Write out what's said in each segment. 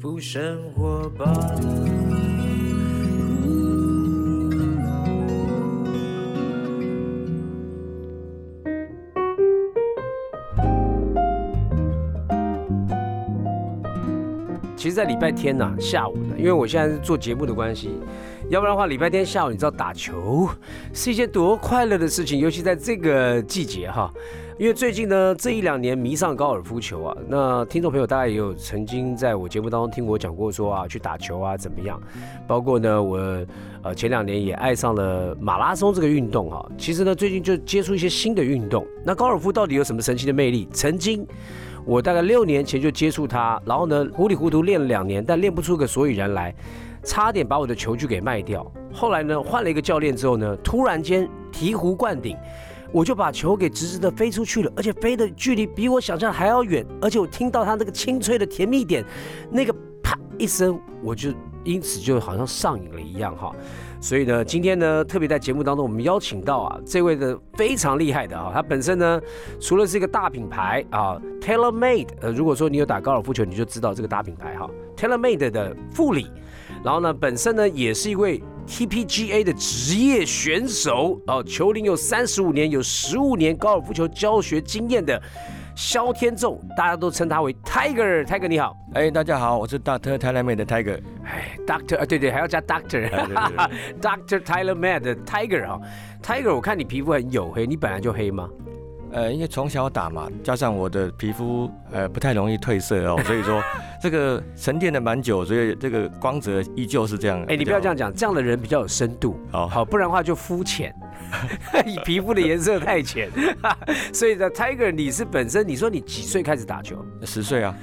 福生活吧。其实，在礼拜天呐下午呢，因为我现在是做节目的关系，要不然的话，礼拜天下午你知道打球是一件多快乐的事情，尤其在这个季节哈。因为最近呢，这一两年迷上高尔夫球啊，那听众朋友大概也有曾经在我节目当中听我讲过说啊，去打球啊怎么样？包括呢，我呃前两年也爱上了马拉松这个运动啊。其实呢，最近就接触一些新的运动。那高尔夫到底有什么神奇的魅力？曾经。我大概六年前就接触它，然后呢糊里糊涂练了两年，但练不出个所以然来，差点把我的球具给卖掉。后来呢换了一个教练之后呢，突然间醍醐灌顶，我就把球给直直的飞出去了，而且飞的距离比我想象还要远，而且我听到它那个清脆的甜蜜点，那个啪一声，我就因此就好像上瘾了一样哈。所以呢，今天呢，特别在节目当中，我们邀请到啊，这位的非常厉害的啊，他本身呢，除了是一个大品牌啊，TaylorMade，呃，如果说你有打高尔夫球，你就知道这个大品牌哈，TaylorMade 的副理，然后呢，本身呢，也是一位 TPGA 的职业选手哦，球龄有三十五年，有十五年高尔夫球教学经验的。肖天纵，大家都称他为 Tiger，Tiger 你好，哎，大家好，我是 Doctor Tyler Made 的 Tiger，哎，Doctor 啊，对对，还要加 Doctor，Doctor Tyler Made 的 Tiger 哈，Tiger，我看你皮肤很黝黑，你本来就黑吗？呃，因为从小打嘛，加上我的皮肤呃不太容易褪色哦，所以说这个沉淀的蛮久，所以这个光泽依旧是这样。哎，你不要这样讲，这样的人比较有深度，好，好，不然的话就肤浅。你皮肤的颜色太浅，所以呢，Tiger，你是本身，你说你几岁开始打球？十岁啊。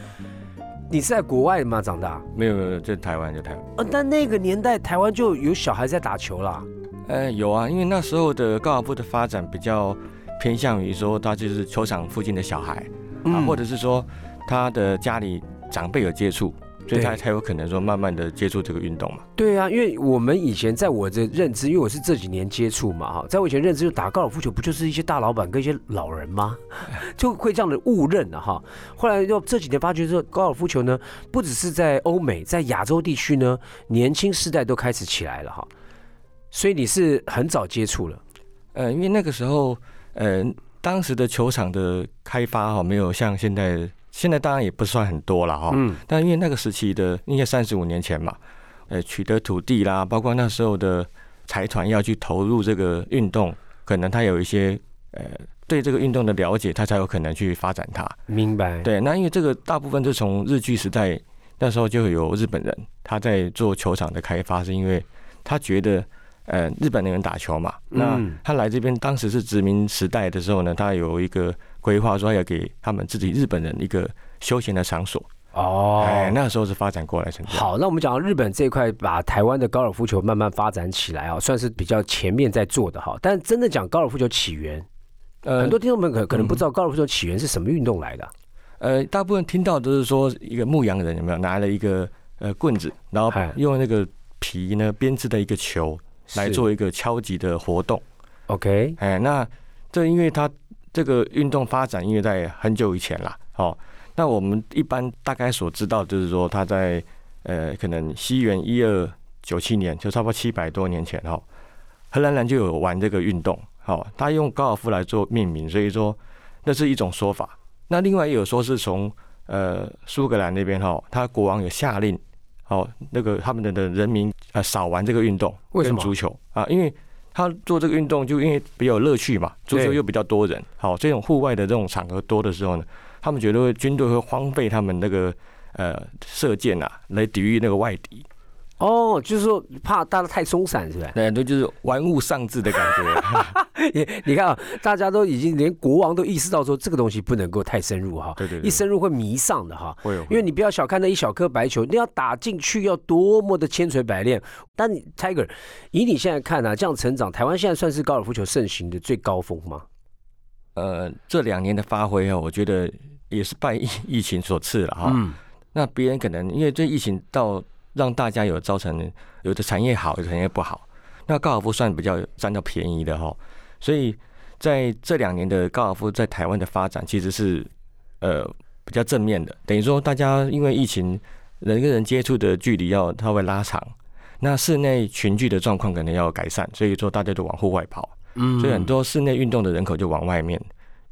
你是在国外吗？长大？没有没有，就台湾就台湾。呃，但那个年代台湾就有小孩在打球啦。呃，有啊，因为那时候的高尔夫的发展比较偏向于说，他就是球场附近的小孩啊，或者是说他的家里长辈有接触。所以他才有可能说慢慢的接触这个运动嘛。对啊，因为我们以前在我的认知，因为我是这几年接触嘛哈，在我以前认知就打高尔夫球不就是一些大老板跟一些老人吗？就会这样的误认了哈。后来又这几年发觉说高尔夫球呢，不只是在欧美，在亚洲地区呢，年轻世代都开始起来了哈。所以你是很早接触了，呃，因为那个时候，呃，当时的球场的开发哈，没有像现在。现在当然也不算很多了哈，嗯，但因为那个时期的应该三十五年前嘛，呃，取得土地啦，包括那时候的财团要去投入这个运动，可能他有一些呃对这个运动的了解，他才有可能去发展它。明白。对，那因为这个大部分是从日据时代那时候就有日本人他在做球场的开发，是因为他觉得呃日本的人打球嘛，那他来这边当时是殖民时代的时候呢，他有一个。规划说要给他们自己日本人一个休闲的场所哦，哎，那时候是发展过来成好，那我们讲到日本这一块，把台湾的高尔夫球慢慢发展起来啊，算是比较前面在做的哈。但真的讲高尔夫球起源，呃，很多听众们可可能不知道高尔夫球起源是什么运动来的。呃，大部分听到都是说一个牧羊人有没有拿了一个呃棍子，然后用那个皮呢编织的一个球来做一个敲击的活动。OK，哎，那这因为它。这个运动发展因为在很久以前啦，哦，那我们一般大概所知道就是说，他在呃，可能西元一二九七年，就差不多七百多年前哈，荷兰人就有玩这个运动，好，他用高尔夫来做命名，所以说那是一种说法。那另外也有说是从呃苏格兰那边哈，他国王有下令，哦，那个他们的的人民呃少玩这个运动，为什么足球啊？因为他做这个运动就因为比较有乐趣嘛，足球又比较多人，好，这种户外的这种场合多的时候呢，他们觉得军队会荒废他们那个呃射箭啊，来抵御那个外敌。哦，就是说怕大家太松散，是吧？对，都就是玩物丧志的感觉。你你看啊，大家都已经连国王都意识到说这个东西不能够太深入哈。对对。一深入会迷上的哈。会有。因为你不要小看那一小颗白球，你要打进去要多么的千锤百炼。但你 Tiger，以你现在看啊，这样成长，台湾现在算是高尔夫球盛行的最高峰吗？呃，这两年的发挥啊，我觉得也是拜疫疫情所赐了哈。嗯。那别人可能因为这疫情到。让大家有造成有的产业好，有的产业不好。那高尔夫算比较占到便宜的哈，所以在这两年的高尔夫在台湾的发展其实是呃比较正面的。等于说大家因为疫情人跟人接触的距离要稍微拉长，那室内群聚的状况可能要改善，所以说大家都往户外跑，嗯。所以很多室内运动的人口就往外面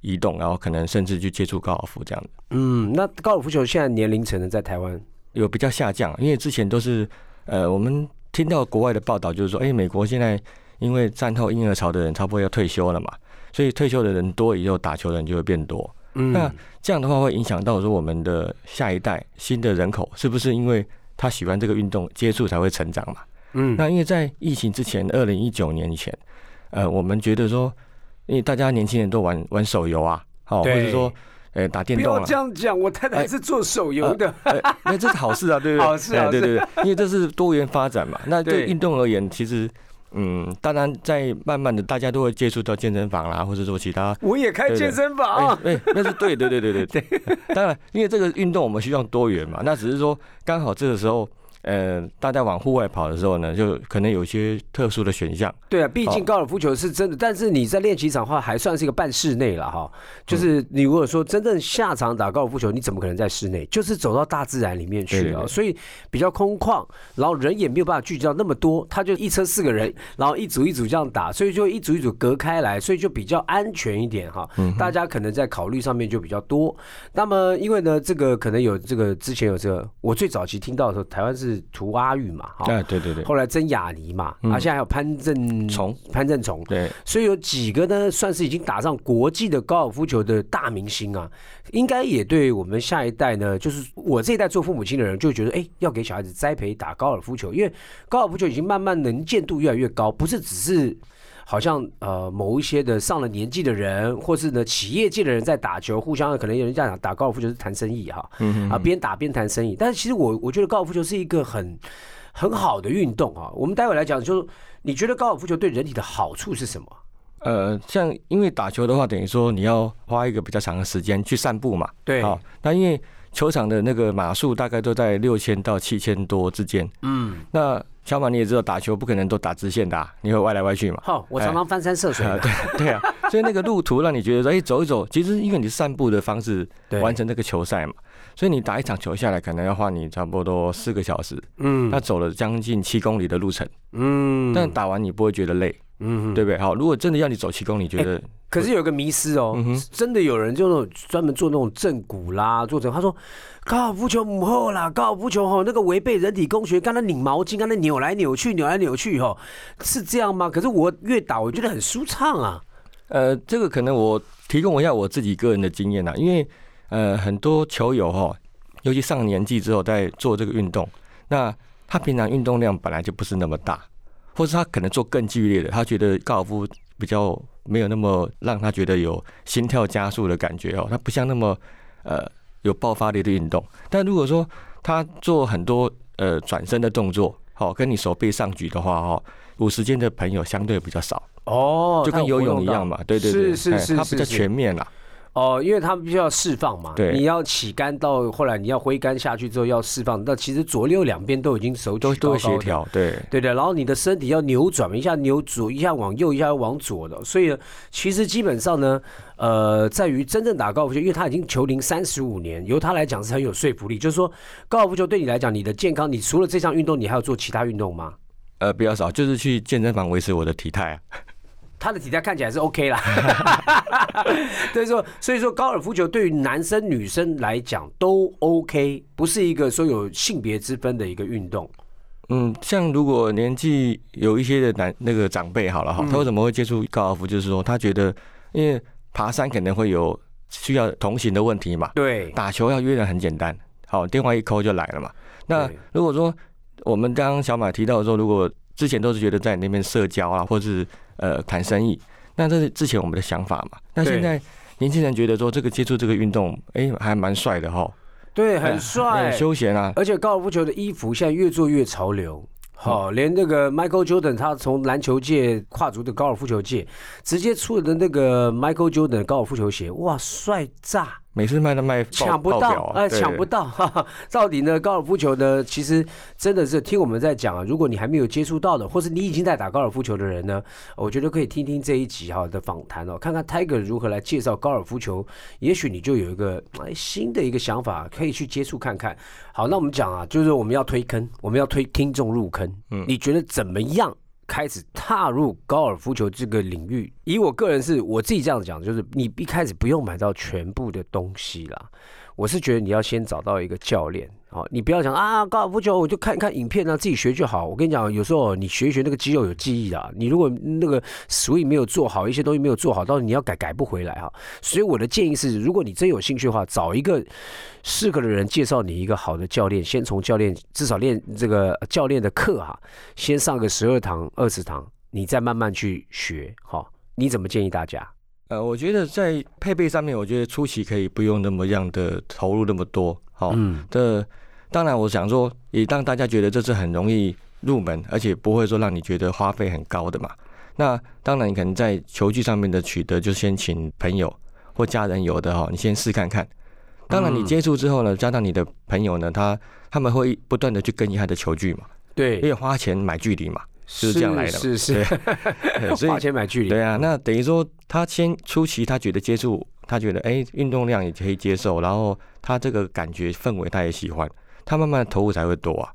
移动，然后可能甚至去接触高尔夫这样的，嗯，那高尔夫球现在年龄层呢，在台湾，有比较下降，因为之前都是呃我们听到国外的报道就是说，哎、美国现在因为战后婴儿潮的人差不多要退休了嘛，所以退休的人多以后打球的人就会变多，嗯。那这样的话会影响到说我们的下一代新的人口是不是因为他喜欢这个运动接触才会成长嘛？嗯。那因为在疫情之前，二零一九年以前，呃，我们觉得说，因为大家年轻人都玩玩手游啊，好、或者说呃打电不要动啊，这样讲，我太太是做手游的，哎那这是好事啊，对不对？好事好事哎对对对，因为这是多元发展嘛。那对对运动而言，其实。嗯，当然，在慢慢的，大家都会接触到健身房啦，或者说其他我也开健身哎房，哎，那是对，对对对对对。当然，因为这个运动我们需要多元嘛，那只是说刚好这个时候，呃，大家往户外跑的时候呢，就可能有一些特殊的选项。对啊，毕竟哦高尔夫球是真的，但是你在练习场的话，还算是一个半室内了哈。就是你如果说真正下场打高尔夫球，你怎么可能在室内？就是走到大自然里面去啊，对对对所以比较空旷，然后人也没有办法聚集到那么多，他就一车四个人，然后一组一组这样打，所以就一组一组隔开来，所以就比较安全一点哈。大家可能在考虑上面就比较多。那么因为呢，这个可能有这个之前有这个，我最早期听到的时候，台湾是涂阿玉嘛，哈。哎，对对对，后来曾雅妮嘛，啊，现在还有潘正崇，潘正崇，对，所以有几个呢，算是已经打上国际的高尔夫球的大明星啊，应该也对我们下一代呢，就是我这一代做父母亲的人，就会觉得，哎，要给小孩子栽培打高尔夫球，因为高尔夫球已经慢慢能见度越来越高，不是只是。好像呃某一些的上了年纪的人，或是呢企业界的人在打球，互相可能有人这样讲打高尔夫球是谈生意哈，啊边打边谈生意。但是其实我我觉得高尔夫球是一个很很好的运动啊。我们待会来讲，就是你觉得高尔夫球对人体的好处是什么？呃，像因为打球的话，等于说你要花一个比较长的时间去散步嘛。对好，那因为球场的那个码数大概都在六千到七千多之间。嗯，那小马你也知道，打球不可能都打直线打，你会歪来歪去嘛。好，我常常翻山涉水。啊，的。对对啊，所以那个路途让你觉得说，哎、走一走，其实因为你是散步的方式 完成这个球赛嘛，所以你打一场球下来，可能要花你差不多四个小时，嗯。那走了将近七公里的路程，嗯。但打完你不会觉得累，嗯对不对？好，如果真的要你走七公里，觉得可是有个迷思哦，嗯真的有人就那种专门做那种正骨啦，做成他说高尔夫球母后啦，高尔夫球吼那个违背人体工学，刚才拧毛巾，刚才扭来扭去，扭来扭去吼，是这样吗？可是我越打我觉得很舒畅啊。呃，这个可能我提供一下我自己个人的经验啊，因为呃很多球友哈，尤其上了年纪之后在做这个运动，那他平常运动量本来就不是那么大，或是他可能做更剧烈的，他觉得高尔夫比较没有那么让他觉得有心跳加速的感觉哦，他不像那么呃有爆发力的运动。但如果说他做很多呃转身的动作，好、跟你手臂上举的话哈，五十肩的朋友相对比较少。哦就跟游泳一样嘛，对对对，是是是哎它比较全面啦。哦，因为他们必须要释放嘛，对你要起杆到后来你要挥杆下去之后要释放，那其实左右两边都已经手举都协调，对，对对，然后你的身体要扭转，一下扭左，一下往右，一下往左的，所以其实基本上呢，呃，在于真正打高尔夫球，因为他已经球龄三十五年，由他来讲是很有说服力。就是说，高尔夫球对你来讲，你的健康，你除了这项运动，你还有做其他运动吗？呃，比较少，就是去健身房维持我的体态啊。他的体态看起来是 OK 啦，所以说，所以说高尔夫球对于男生女生来讲都 OK，不是一个说有性别之分的一个运动。嗯，像如果年纪有一些的男那个长辈好了哈，他为什么会接触高尔夫？就是说他觉得，因为爬山可能会有需要同行的问题嘛，对，打球要约人很简单，好，电话一扣就来了嘛。那如果说我们刚刚小马提到说，如果之前都是觉得在那边社交啊，或是呃谈生意，那这是之前我们的想法嘛。那对现在年轻人觉得说这个接触这个运动，哎、还蛮帅的哈，对，哎很帅，很休闲啊。而且高尔夫球的衣服现在越做越潮流。好、连那个 Michael Jordan 他从篮球界跨足的高尔夫球界，直接出的那个 Michael Jordan 高尔夫球鞋，哇，帅炸！每次卖都卖抢不到，哎，抢不到。哈哈。到底呢？高尔夫球呢？其实真的是听我们在讲啊。如果你还没有接触到的，或是你已经在打高尔夫球的人呢，我觉得可以听听这一集哈的访谈哦，看看 Tiger 如何来介绍高尔夫球，也许你就有一个哎新的一个想法，可以去接触看看。好，那我们讲啊，就是我们要推坑，我们要推听众入坑。嗯，你觉得怎么样？开始踏入高尔夫球这个领域，以我个人是我自己这样讲，就是你一开始不用买到全部的东西啦。我是觉得你要先找到一个教练，好，你不要讲啊高尔夫球我就看看影片啊，自己学就好。我跟你讲，有时候你学一学那个肌肉有记忆的，你如果那个 swing 没有做好，一些东西没有做好，到时候你要改改不回来哈。所以我的建议是，如果你真有兴趣的话，找一个适合的人介绍你一个好的教练，先从教练至少练这个教练的课哈，先上个十二堂、二十堂，你再慢慢去学。好，你怎么建议大家？呃，我觉得在配备上面，我觉得初期可以不用那么样的投入那么多。好、嗯，这当然我想说，也让大家觉得这是很容易入门，而且不会说让你觉得花费很高的嘛。那当然，你可能在球具上面的取得，就先请朋友或家人有的哈，你先试看看。当然，你嗯接触之后呢，加上你的朋友呢，他他们会不断的去更新他的球具嘛，对因，为花钱买距离嘛，就是这样来的是是是，所以花钱买距离。对啊，那等于说他先初期他觉得接触，他觉得哎运动量也可以接受，然后他这个感觉氛围他也喜欢，他慢慢的投入才会多啊。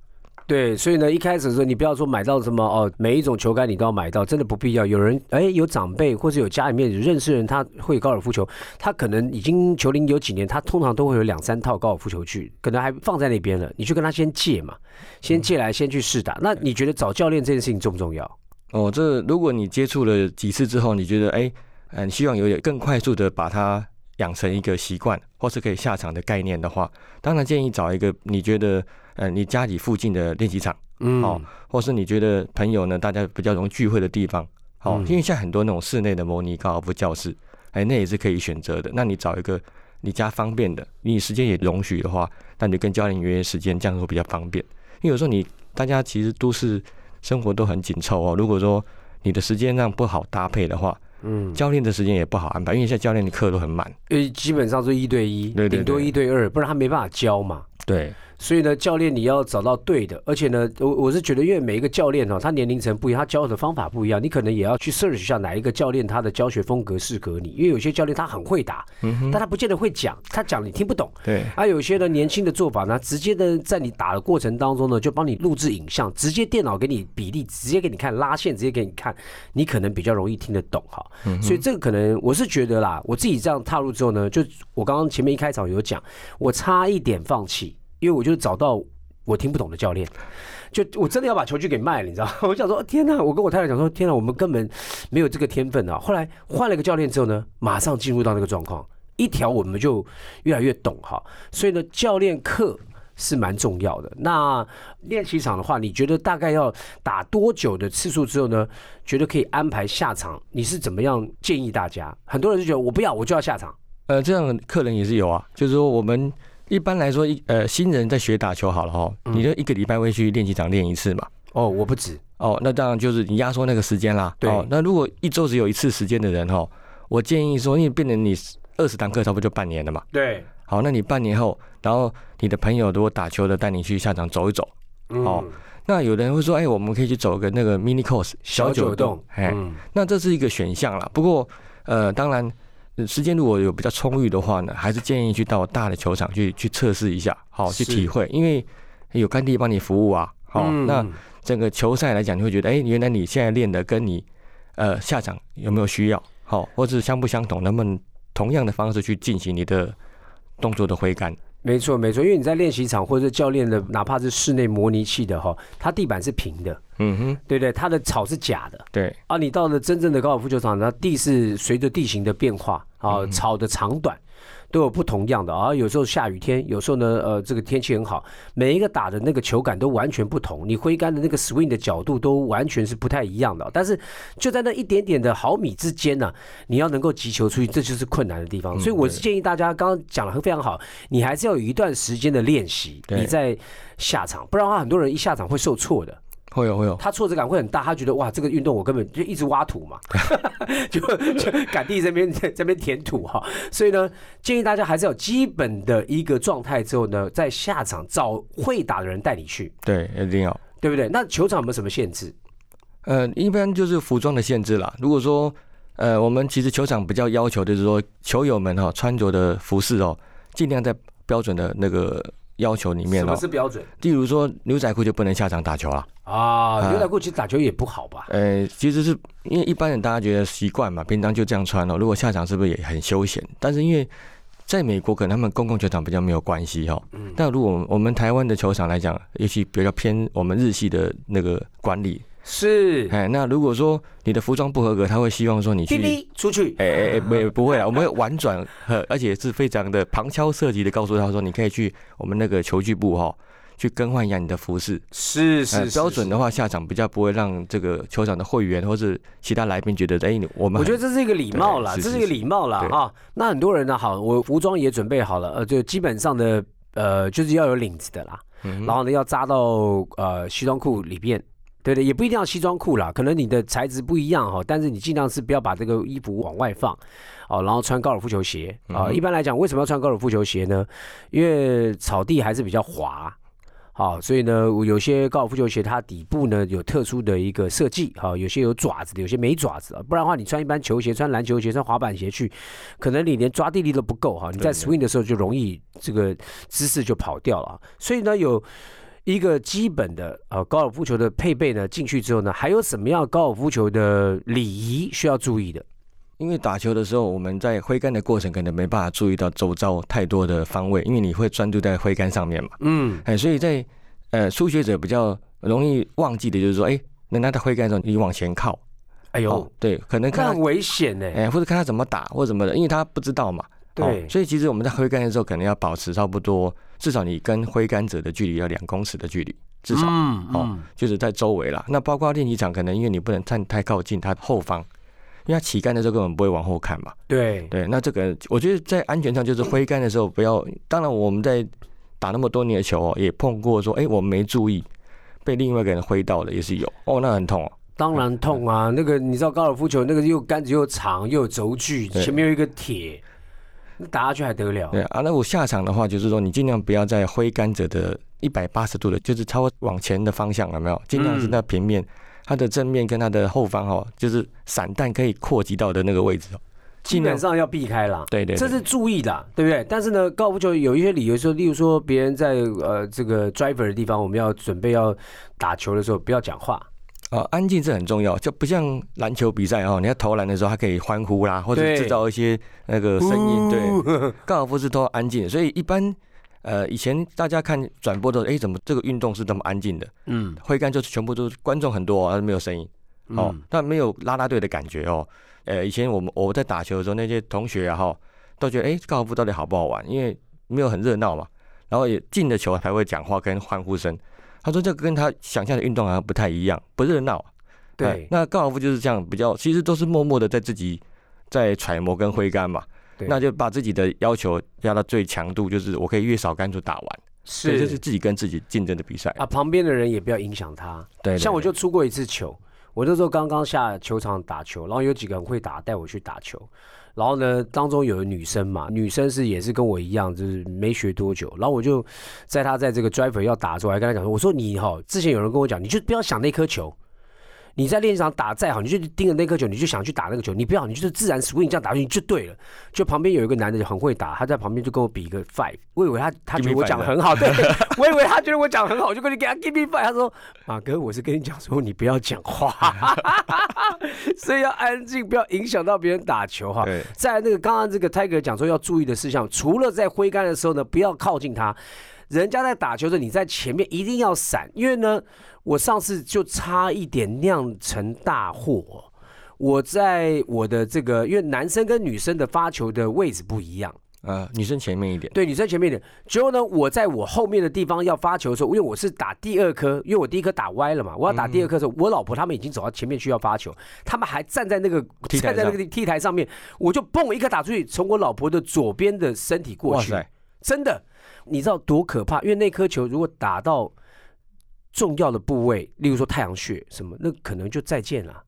对，所以呢，一开始的时候，你不要说买到什么哦，每一种球杆你都要买到，真的不必要。有人哎，有长辈或者有家里面有认识人，他会高尔夫球，他可能已经球龄有几年，他通常都会有两三套高尔夫球具，可能还放在那边了，你去跟他先借嘛，先借来先去试打。那你觉得找教练这件事情重不重要？哦，这如果你接触了几次之后，你觉得哎，嗯、你希望有点更快速的把它养成一个习惯，或是可以下场的概念的话，当然建议找一个你觉得呃你家里附近的练习场。嗯，哦或是你觉得朋友呢，大家比较容易聚会的地方，好、嗯因为现在很多那种室内的模拟高尔夫教室，哎，那也是可以选择的。那你找一个你家方便的，你时间也容许的话，那你就跟教练约时间，这样会比较方便。因为有时候你大家其实都是生活都很紧凑哦，如果说你的时间上不好搭配的话，嗯，教练的时间也不好安排，因为现在教练的课都很满。呃，基本上是一对一，对对顶多一对二，不然他没办法教嘛。对，所以呢，教练你要找到对的，而且呢，我我是觉得，因为每一个教练哦，他年龄层不一样，他教的方法不一样，你可能也要去 search 一下哪一个教练他的教学风格适合你，因为有些教练他很会打，嗯，但他不见得会讲，他讲你听不懂。对，啊，有些呢年轻的做法呢，直接的在你打的过程当中呢，就帮你录制影像，直接电脑给你比例，直接给你看拉线，直接给你看，你可能比较容易听得懂哈。嗯所以这个可能我是觉得啦，我自己这样踏入之后呢，就我刚刚前面一开场有讲，我差一点放弃，因为我就找到我听不懂的教练。就我真的要把球具给卖了，你知道？我想说，天哪！我跟我太太讲说，天哪，我们根本没有这个天分啊。后来换了一个教练之后呢，马上进入到那个状况，一条我们就越来越懂哈。所以呢，教练课是蛮重要的。那练习场的话，你觉得大概要打多久的次数之后呢？觉得可以安排下场？你是怎么样建议大家？很多人就觉得我不要，我就要下场。呃，这样的客人也是有啊，就是说我们一般来说，一呃新人在学打球好了哈，嗯你就一个礼拜会去练习场练一次嘛。哦，我不止。哦，那当然就是你压缩那个时间啦。对哦，那如果一周只有一次时间的人哈，我建议说，因为变成你二十堂课差不多就半年了嘛。对，好，那你半年后，然后你的朋友如果打球的带你去下场走一走。嗯哦那有的人会说，哎，我们可以去走个那个 mini course 小九洞，哎，嗯那这是一个选项啦。不过，呃，当然，呃时间如果有比较充裕的话呢，还是建议去到大的球场去去测试一下，好去体会，因为有干地帮你服务啊。好，嗯那整个球赛来讲，你会觉得，哎、原来你现在练的跟你呃下场有没有需要，好，或者是相不相同，能不能同样的方式去进行你的动作的挥杆？没错没错，因为你在练习场或者教练的，哪怕是室内模拟器的哈，它地板是平的，嗯哼，对不对？它的草是假的对，啊。你到了真正的高尔夫球场，它地是随着地形的变化啊，嗯草的长短都有不同样的啊。有时候下雨天，有时候呢，呃，这个天气很好，每一个打的那个球感都完全不同，你挥杆的那个 swing 的角度都完全是不太一样的。但是就在那一点点的毫米之间呢、你要能够击球出去，这就是困难的地方。嗯所以我是建议大家，刚刚讲的非常好，你还是要有一段时间的练习，对你再下场，不然的话，很多人一下场会受挫的。会有会有，他挫折感会很大，他觉得哇，这个运动我根本就一直挖土嘛，就 就赶地这边 这边填土哈，所以呢，建议大家还是要基本的一个状态之后呢，在下场找会打的人带你去，对，一定要。对不对？那球场有没有什么限制？呃，一般就是服装的限制啦。如果说，呃，我们其实球场比较要求就是说，球友们哈穿着的服饰哦，尽量在标准的那个要求里面什么是标准？例如说牛仔裤就不能下场打球了啊，牛仔裤其实打球也不好吧？呃，其实是因为一般人大家觉得习惯嘛，平常就这样穿哦。如果下场是不是也很休闲？但是因为在美国，可能他们公共球场比较没有关系哈。嗯。但如果我们台湾的球场来讲，尤其比较偏我们日系的那个管理，是。哎，那如果说你的服装不合格，他会希望说你去出去。哎哎哎，不不会啊，我们会婉转，而且是非常的旁敲侧击的告诉他说，你可以去我们那个球具部哈。去更换一下你的服饰，是是标准的话，下场比较不会让这个球场的会员或是其他来宾觉得，哎，我们我觉得这是一个礼貌了，这是一个礼貌啦哈。那很多人呢，好，我服装也准备好了，呃，就基本上的，呃，就是要有领子的啦，然后呢，要扎到呃西装裤里边，对对，也不一定要西装裤啦，可能你的材质不一样哈，但是你尽量是不要把这个衣服往外放，哦，然后穿高尔夫球鞋啊。一般来讲，为什么要穿高尔夫球鞋呢？因为草地还是比较滑。好，所以呢，有些高尔夫球鞋它底部呢有特殊的一个设计，哈，有些有爪子的，有些没爪子啊，不然的话，你穿一般球鞋、穿篮球鞋、穿滑板鞋去，可能你连抓地力都不够哈，你在 swing 的时候就容易这个姿势就跑掉了。所以呢，有一个基本的呃高尔夫球的配备呢，进去之后呢，还有什么样高尔夫球的礼仪需要注意的？因为打球的时候，我们在挥杆的过程可能没办法注意到周遭太多的方位，因为你会专注在挥杆上面嘛。嗯，哎，所以在呃初学者比较容易忘记的就是说，哎，人家在挥杆的时候你往前靠，哎呦，对，可能看很危险呢，哎，或者看他怎么打或什么的，因为他不知道嘛。对，所以其实我们在挥杆的时候，可能要保持差不多，至少你跟挥杆者的距离要两公尺的距离，至少，哦，就是在周围啦。那包括练习场，可能因为你不能站太靠近他后方。因为它起杆的时候根本不会往后看嘛。对对，那这个我觉得在安全上就是挥杆的时候不要。当然我们在打那么多年的球哦，也碰过说，哎，我们没注意被另外一个人挥到了，也是有哦，那很痛哦。当然痛啊，那个你知道高尔夫球那个又杆子又长又有轴距，前面有一个铁，那打下去还得了？对啊，那我下场的话就是说，你尽量不要在挥杆者的一百八十度的，就是超往前的方向，有没有？尽量是在平面。它的正面跟它的后方哦，就是散弹可以扩及到的那个位置哦，基本上要避开啦。对对，这是注意的，对不对？但是呢，高尔夫球有一些理由说，例如说别人在呃这个 driver 的地方，我们要准备要打球的时候，不要讲话啊，安静是很重要，就不像篮球比赛哦，你要投篮的时候，还可以欢呼啦，或者制造一些那个声音。对，高尔夫是都安静，所以一般。呃，以前大家看转播的，哎，怎么这个运动是这么安静的？嗯，挥杆就是全部都是观众很多，哦，没有声音，哦，但没有拉拉队的感觉哦。呃，以前我们我在打球的时候，那些同学啊哈，都觉得哎，高尔夫到底好不好玩？因为没有很热闹嘛，然后也进了球才会讲话跟欢呼声。他说这跟他想象的运动好像不太一样，不热闹。对，那高尔夫就是这样，比较其实都是默默的在自己在揣摩跟挥杆嘛。那就把自己的要求压到最强度，就是我可以越少杆数打完，是，这是自己跟自己竞争的比赛啊。旁边的人也不要影响他。对，像我就出过一次球，我那时候刚刚下球场打球，然后有几个人会打，带我去打球。然后呢，当中有女生嘛，女生是也是跟我一样，就是没学多久。然后我就在她在这个 driver 要打的时候，还跟她讲说：“我说你哈，之前有人跟我讲，你就不要想那颗球。”你在练习场打再好，你就盯着那颗球，你就想去打那个球，你不要，你就是自然 swing 这样打进去就对了。就旁边有一个男的很会打，他在旁边就跟我比一个 five，我以为他他觉得我讲很好，对，我以为他觉得我讲很好，就跟你给他 give me five。他说马哥，我是跟你讲说你不要讲话，所以要安静，不要影响到别人打球哈。在那个刚刚这个 Tiger 讲说要注意的事项，除了在挥杆的时候呢，不要靠近他。人家在打球的时候，你在前面一定要闪，因为呢，我上次就差一点酿成大祸。我在我的这个，因为男生跟女生的发球的位置不一样，呃，女生前面一点，对，女生前面一点。之后呢，我在我后面的地方要发球的时候，因为我是打第二颗，因为我第一颗打歪了嘛，我要打第二颗的时候，我老婆他们已经走到前面去要发球，他们还站在那个站在那个 T 台上面，我就嘣一颗打出去，从我老婆的左边的身体过去，真的。你知道多可怕？因为那颗球如果打到重要的部位，例如说太阳穴什么，那可能就再见了。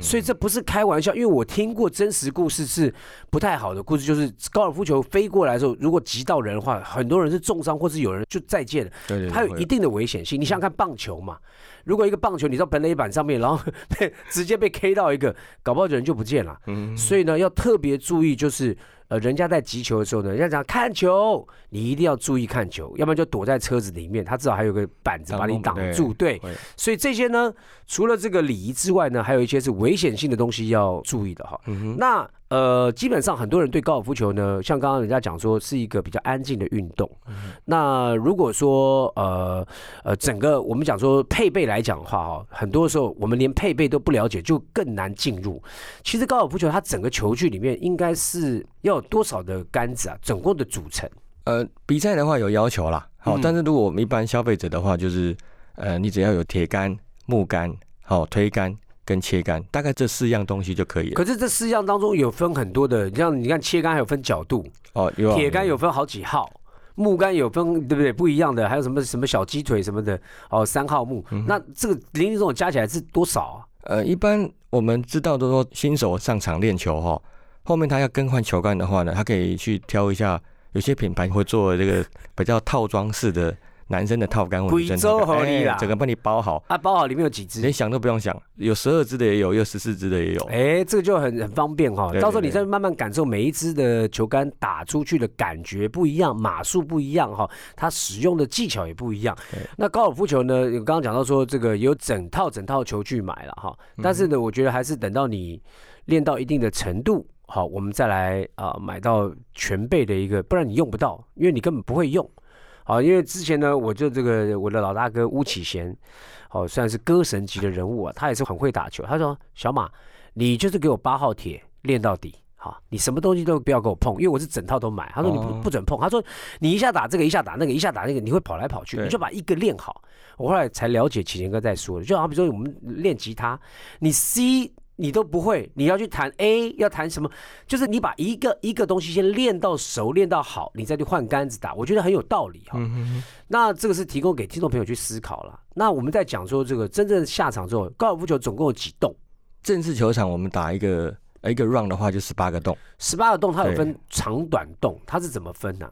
所以这不是开玩笑，因为我听过真实故事是不太好的故事，就是高尔夫球飞过来的时候，如果击到人的话，很多人是重伤，或是有人就再见了。对对，它有一定的危险性。你想想看棒球嘛，如果一个棒球你到本垒板上面，然后 被直接被 K 到一个，搞不好人就不见了。嗯，所以呢，要特别注意，就是。呃，人家在击球的时候呢，人家讲看球，你一定要注意看球，要不然就躲在车子里面，他至少还有个板子把你挡住。对，所以这些呢，除了这个礼仪之外呢，还有一些是危险性的东西要注意的哈。那。呃，基本上很多人对高尔夫球呢，像刚刚人家讲说是一个比较安静的运动。那如果说呃呃，整个我们讲说配备来讲的话哈，很多时候我们连配备都不了解，就更难进入。其实高尔夫球它整个球具里面应该是要有多少的杆子啊？总共的组成？呃，比赛的话有要求啦，好，但是如果我们一般消费者的话，就是呃，你只要有铁杆、木杆、好推杆。跟切杆，大概这四样东西就可以了。可是这四样当中有分很多的，像你看切杆还有分角度哦，有铁杆有分好几号，木杆有分对不对？不一样的，还有什么什么小鸡腿什么的哦，三号木。那这个零零总总加起来是多少啊？呃，一般我们知道都说新手上场练球哈，后面他要更换球杆的话呢，他可以去挑一下，有些品牌会做这个比较套装式的。男生的套杆，贵州合理啦，整个帮你包好。啊，包好里面有几只，连想都不用想，有十二只的也有，有十四只的也有。哎，这个就很很方便哈，到时候你再慢慢感受每一只的球杆打出去的感觉不一样，码数不一样哈，它使用的技巧也不一样。那高尔夫球呢，刚刚讲到说这个有整套整套球具买了哈，但是呢，我觉得还是等到你练到一定的程度，好，我们再来啊买到全备的一个，不然你用不到，因为你根本不会用。好，因为之前呢，我就这个我的老大哥巫启贤，好，算是歌神级的人物啊，他也是很会打球。他说：“小马，你就是给我八号铁练到底，好，你什么东西都不要给我碰，因为我是整套都买。他说你不不准碰，他说你一下打这个，一下打那个，一下打那个，你会跑来跑去，你就把一个练好。我后来才了解启贤哥在说的，就好比说我们练吉他，你 C。你都不会，你要去谈 A，要谈什么？就是你把一个一个东西先练到熟，练到好，你再去换杆子打，我觉得很有道理哈。那这个是提供给听众朋友去思考了。那我们在讲说这个真正下场之后，高尔夫球总共有几洞？正式球场我们打一个一个 round 的话，就十八个洞。十八个洞它有分长短洞，它是怎么分呢？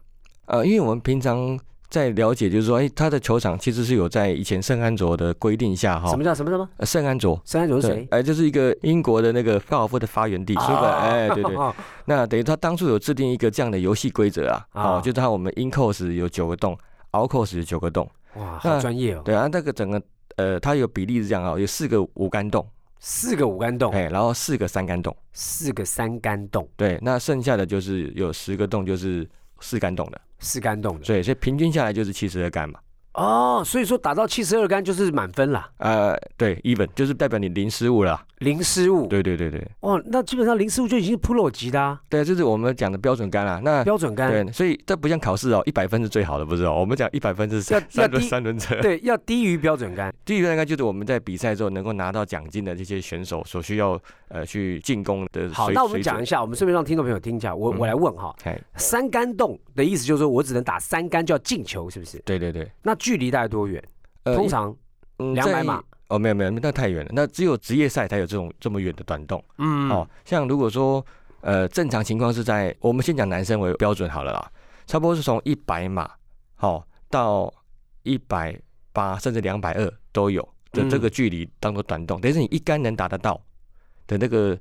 呃，因为我们平常。在了解，就是说，哎，他的球场其实是有在以前圣安卓的规定下，哈。什么叫什么什么？圣安卓。圣安卓是谁？哎，就是一个英国的那个高尔夫的发源地，是吧？哎，对对。那等于他当初有制定一个这样的游戏规则啊，哦，就是他我们 in course 有九个洞，out course 有九个洞。哇，好专业哦。对啊，那个整个呃，它有比例是这样啊，有四个五杆洞，四个五杆洞，哎，然后四个三杆洞，四个三杆洞。对，那剩下的就是有十个洞，就是四杆洞的。四杆洞的，对，所以平均下来就是七十二杆嘛。哦，所以说打到七十二杆就是满分了。呃，对，even 就是代表你零失误了。零失误，对对对对，哦，那基本上零失误就已经是 pro 级的啊，对，这是我们讲的标准杆了。那标准杆，对，所以这不像考试哦，一百分是最好的，不是哦？我们讲一百分是三三轮三轮车，对，要低于标准杆，低于标准杆就是我们在比赛之后能够拿到奖金的这些选手所需要呃去进攻的。好，那我们讲一下，我们顺便让听众朋友听一下，我我来问哈，三杆洞的意思就是说我只能打三杆就要进球，是不是？对对对，那距离大概多远？通常两百码。哦，没有没有，那太远了。那只有职业赛才有这种这么远的短洞。嗯，哦，像如果说呃正常情况是在我们先讲男生为标准好了啦，差不多是从一百码好到一百八甚至两百二都有的这个距离当做短洞，但是你一杆能达得到的那个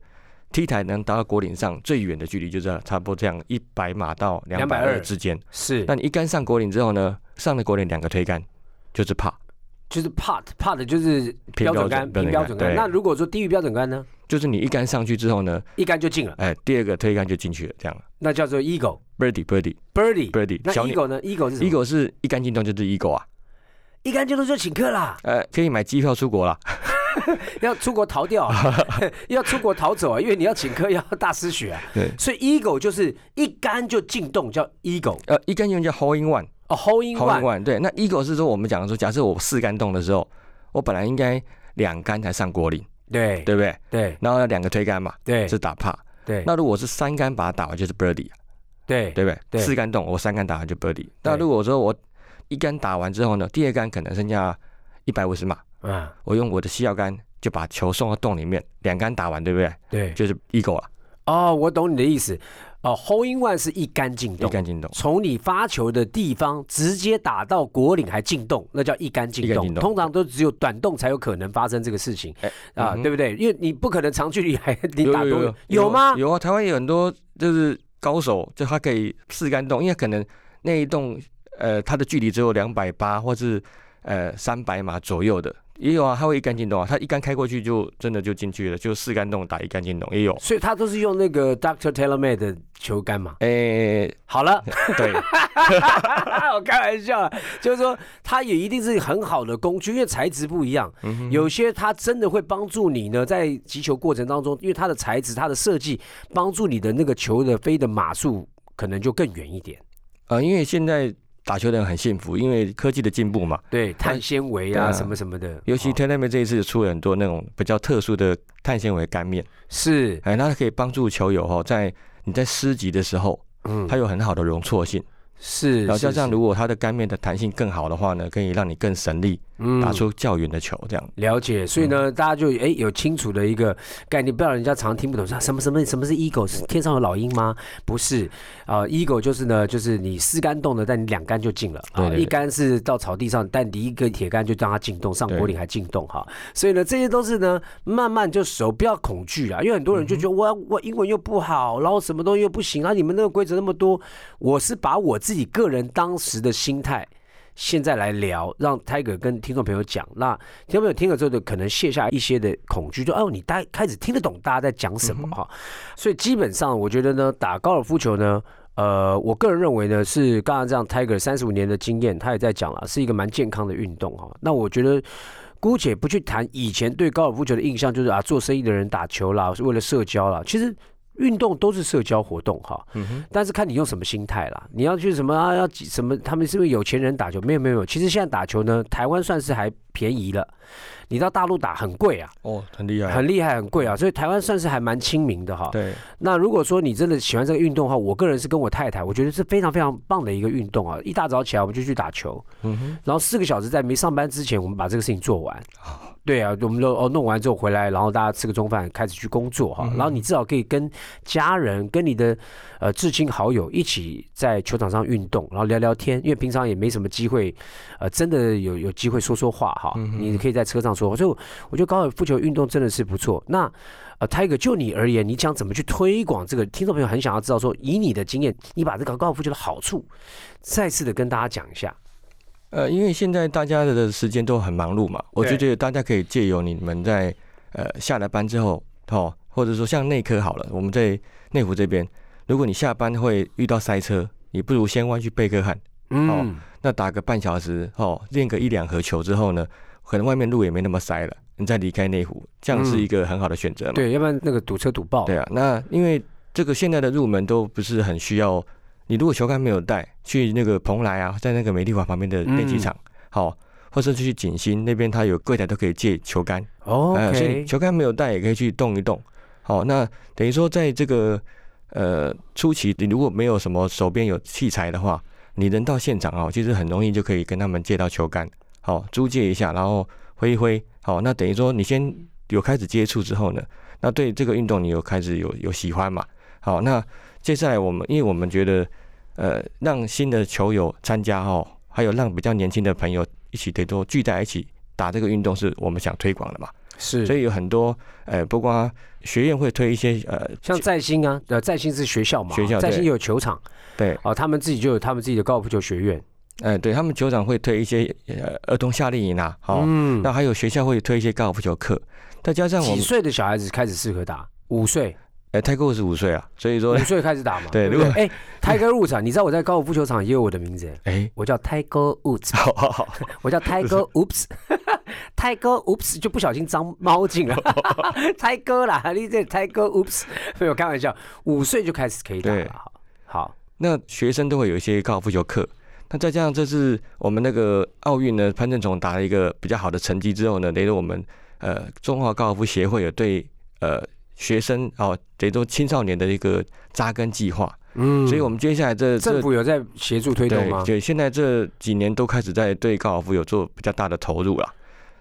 T 台能达到果岭上最远的距离就是差不多这样一百码到两百二之间。是，那你一杆上果岭之后呢，上了果岭两个推杆就是怕。就是 part part 就是标准杆，平标准杆。那如果说低于标准杆呢？就是你一杆上去之后呢，一杆就进了。哎，第二个推杆就进去了，这样。那叫做 eagle birdie birdie birdie birdie。那 eagle 呢？eagle 是 eagle 是一杆进洞就是 eagle 啊，一杆进洞就请客啦。呃，可以买机票出国了。要出国逃掉，要出国逃走啊！因为你要请客要大失血啊。对，所以 eagle 就是一杆就进洞叫 eagle。呃，一杆进洞叫 hole in one。哦，hole in one。对，那 eagle 是说我们讲说，假设我四杆洞的时候。我本来应该两杆才上果岭，对对不对？对，然后要两个推杆嘛，对，是打帕，对。那如果是三杆把它打完就是 birdie，对对不对？四杆洞我三杆打完就 birdie。那如果说我一杆打完之后呢，第二杆可能剩下一一百五十码，嗯，我用我的西药杆就把球送到洞里面，两杆打完，对不对？对，就是 eagle 了，哦，我懂你的意思。哦，hole in one 是一杆进洞一，杆进洞。从你发球的地方直接打到果岭还进洞，那叫一杆进洞。通常都只有短洞才有可能发生这个事情哎啊，嗯对不对？因为你不可能长距离还你打多有吗？有啊，台湾有很多就是高手，就他可以四杆洞，因为可能那一洞呃它的距离只有两百八或是呃三百码左右的，也有啊，他会一杆进洞啊，他一杆开过去就真的就进去了，就四杆洞打一杆进洞也有。所以他都是用那个 Doctor TaylorMade 的球杆嘛。诶、好了，对，我开玩笑啊，就是说它也一定是很好的工具，因为材质不一样，嗯有些它真的会帮助你呢，在击球过程当中，因为它的材质、它的设计，帮助你的那个球的飞的码数可能就更远一点。呃，因为现在打球的人很幸福，因为科技的进步嘛，对，碳纤维啊啊。什么什么的，尤其哦。T e l e m 这一次出了很多那种比较特殊的碳纤维干面，是，哎，那它可以帮助球友哦，在你在施击的时候，嗯。它有很好的容错性。是，然后加是是。上如果它的杆面的弹性更好的话呢，可以让你更省力，嗯。打出较远的球。这样，了解，所以呢，大家就哎有清楚的一个概念，不要人家常听不懂，说什么什么什么是 ego，是天上有老鹰吗？不是，啊、e o 就是呢，就是你四杆动的，但你两杆就进了。啊，对对对。一杆是到草地上，但你一根铁杆就让它进洞，上对果岭还进洞哈，所以呢，这些都是呢，慢慢就熟，不要恐惧啊，因为很多人就觉得我我英文又不好，然后什么东西又不行啊，你们那个规则那么多，我是把我自自己个人当时的心态。现在来聊，让 Tiger 跟听众朋友讲，那听众朋友听了之后，就可能卸下一些的恐惧，就哦，你大开始听得懂大家在讲什么哈。所以基本上，我觉得呢，打高尔夫球呢，呃，我个人认为呢，是刚刚这样 Tiger 三十五年的经验，他也在讲了，是一个蛮健康的运动哈。那我觉得。姑且不去谈以前对高尔夫球的印象，就是啊，做生意的人打球啦，是为了社交啦。其实运动都是社交活动哈。但是看你用什么心态啦。你要去什么啊？要几什么？他们是不是有钱人打球？没有没有没有。其实现在打球呢，台湾算是还便宜了。你到大陆打很贵啊，哦，很厉害，很厉害，很贵啊。所以台湾算是还蛮亲民的哈。对，那如果说你真的喜欢这个运动的话，我个人是跟我太太，我觉得是非常非常棒的一个运动啊。一大早起来我们就去打球，然后四个小时在没上班之前，我们把这个事情做完。哦对啊，我们都哦弄完之后回来，然后大家吃个中饭，开始去工作哈。嗯然后你至少可以跟家人、跟你的呃至亲好友一起在球场上运动，然后聊聊天，因为平常也没什么机会，呃，真的有有机会说说话哈。嗯你可以在车上说话，所以我觉得高尔夫球运动真的是不错。那呃，Tiger 就你而言，你想怎么去推广这个？听众朋友很想要知道说，以你的经验，你把这个高尔夫球的好处再次的跟大家讲一下。呃，因为现在大家的时间都很忙碌嘛，我就对觉得大家可以借由你们在呃下了班之后，哦，或者说像内科好了，我们在内湖这边，如果你下班会遇到塞车，你不如先弯去贝克汉，嗯，那打个半小时，哦，练个一两盒球之后呢，可能外面路也没那么塞了，你再离开内湖，这样是一个很好的选择嘛。对，要不然那个堵车堵爆。对啊，那因为这个现在的入门都不是很需要，你如果球杆没有带，去那个蓬莱啊，在那个美丽华旁边的练习场，好、或是去景星那边，他有柜台都可以借球杆，哦呃，所以球杆没有带也可以去动一动。好、那等于说在这个呃初期，你如果没有什么手边有器材的话，你人到现场哦，其实很容易就可以跟他们借到球杆，好、租借一下，然后挥一挥，好、那等于说你先有开始接触之后呢，那对这个运动你有开始有有喜欢嘛？好，那接下来我们因为我们觉得，呃，让新的球友参加哦，还有让比较年轻的朋友一起得多聚在一起打这个运动，是我们想推广的嘛。是，所以有很多呃，不光学院会推一些呃，像在兴啊，呃，在兴是学校嘛，学校对在兴有球场，对，哦，他们自己就有他们自己的高尔夫球学院，呃，对他们球场会推一些呃儿童夏令营啊，好、嗯，那还有学校会推一些高尔夫球课，再加上我们几岁的小孩子开始适合打？五岁，呃，泰国是五岁啊，所以说五岁开始打嘛，对？如果哎，Tiger Woods 啊，你知道我在高尔夫球场也有我的名字，哎，我叫 Tiger Woods，好好好，我叫 Tiger Oops，Tiger Oops 就不小心脏猫进了，Tiger 啦，你这 Tiger Oops，没有开玩笑，五岁就开始可以打了，好，好，那学生都会有一些高尔夫球课。那再加上这次我们那个奥运呢，潘正崇打了一个比较好的成绩之后呢，等于我们呃中华高尔夫协会有对呃学生哦，等于说青少年的一个扎根计划。嗯所以我们接下来这这政府有在协助推动吗对？对，现在这几年都开始在对高尔夫有做比较大的投入了。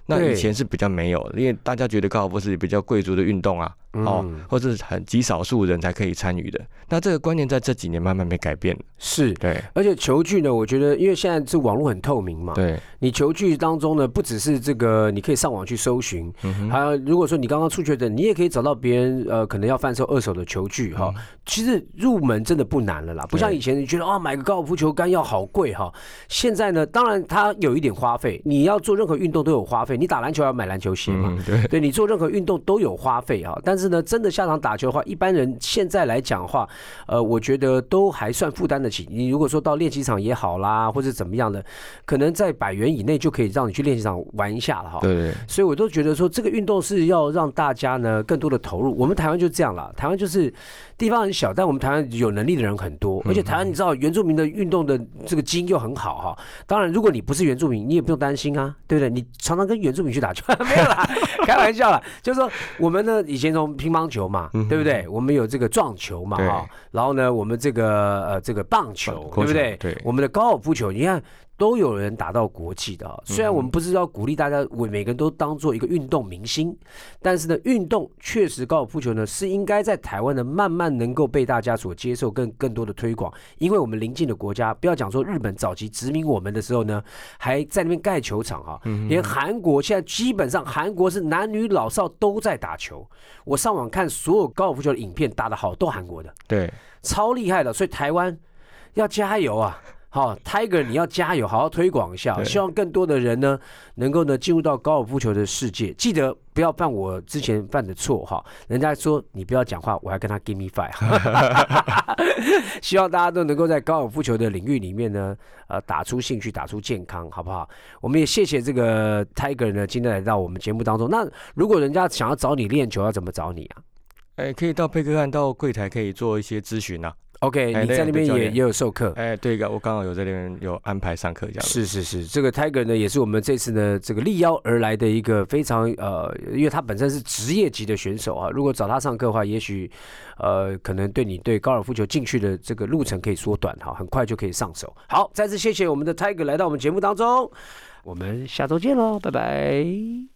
那以前是比较没有的，因为大家觉得高尔夫是比较贵族的运动啊，哦嗯，或者是很极少数人才可以参与的。那这个观念在这几年慢慢被改变了。是。对而且球具呢，我觉得因为现在这网络很透明嘛，对，你球具当中呢，不只是这个，你可以上网去搜寻，还有如果说你刚刚出缺的，你也可以找到别人呃可能要贩售二手的球具哈。其实入门真的不难了啦，不像以前你觉得啊买个高尔夫球杆要好贵哈。现在呢，当然它有一点花费，你要做任何运动都有花费，你打篮球要买篮球鞋嘛。嗯，对，对你做任何运动都有花费哈，但是呢，真的下场打球的话，一般人现在来讲的话，呃，我觉得都还算负担得起。你如果说到练习场也好啦，或者怎么样的，可能在百元以内就可以让你去练习场玩一下了哈。对对，所以我都觉得说，这个运动是要让大家呢更多的投入。我们台湾就这样了，台湾就是地方很小，但我们台湾有能力的人很多，而且台湾你知道原住民的运动的这个基因又很好哈。当然，如果你不是原住民，你也不用担心啊，对不对？你常常跟原住民去打球，没有啦，开玩笑啦。就是说我们呢以前从乒乓球嘛，对不对？我们有这个撞球嘛对哈，然后呢我们这个呃这个棒球，棒对不对？对我们的高尔夫球，你看都有人打到国际的啊。虽然我们不是要鼓励大家，我每个人都当做一个运动明星，但是呢，运动确实高尔夫球呢是应该在台湾呢慢慢能够被大家所接受，更更多的推广。因为我们邻近的国家，不要讲说日本早期殖民我们的时候呢，还在那边盖球场哈、连韩国现在基本上韩国是男女老少都在打球。我上网看所有高尔夫球的影片，打得好都韩国的。对，超厉害的，所以台湾要加油啊！好，Tiger，你要加油，好好推广一下，希望更多的人呢，能够呢进入到高尔夫球的世界。记得不要犯我之前犯的错哈。人家说你不要讲话，我还跟他 give me five。希望大家都能够在高尔夫球的领域里面呢，呃，打出兴趣，打出健康，好不好？我们也谢谢这个 Tiger 呢，今天来到我们节目当中。那如果人家想要找你练球，要怎么找你啊哎，可以到贝克汉到柜台可以做一些咨询啊。？OK，哎你在那边也也有授课。哎，对个，我刚好有在那边有安排上课这样子。是是是，这个 Tiger 呢，也是我们这次呢这个力邀而来的一个非常呃，因为他本身是职业级的选手啊，如果找他上课的话，也许呃可能对你对高尔夫球进去的这个路程可以缩短哈，很快就可以上手。好，再次谢谢我们的 Tiger 来到我们节目当中，我们下周见喽，拜拜。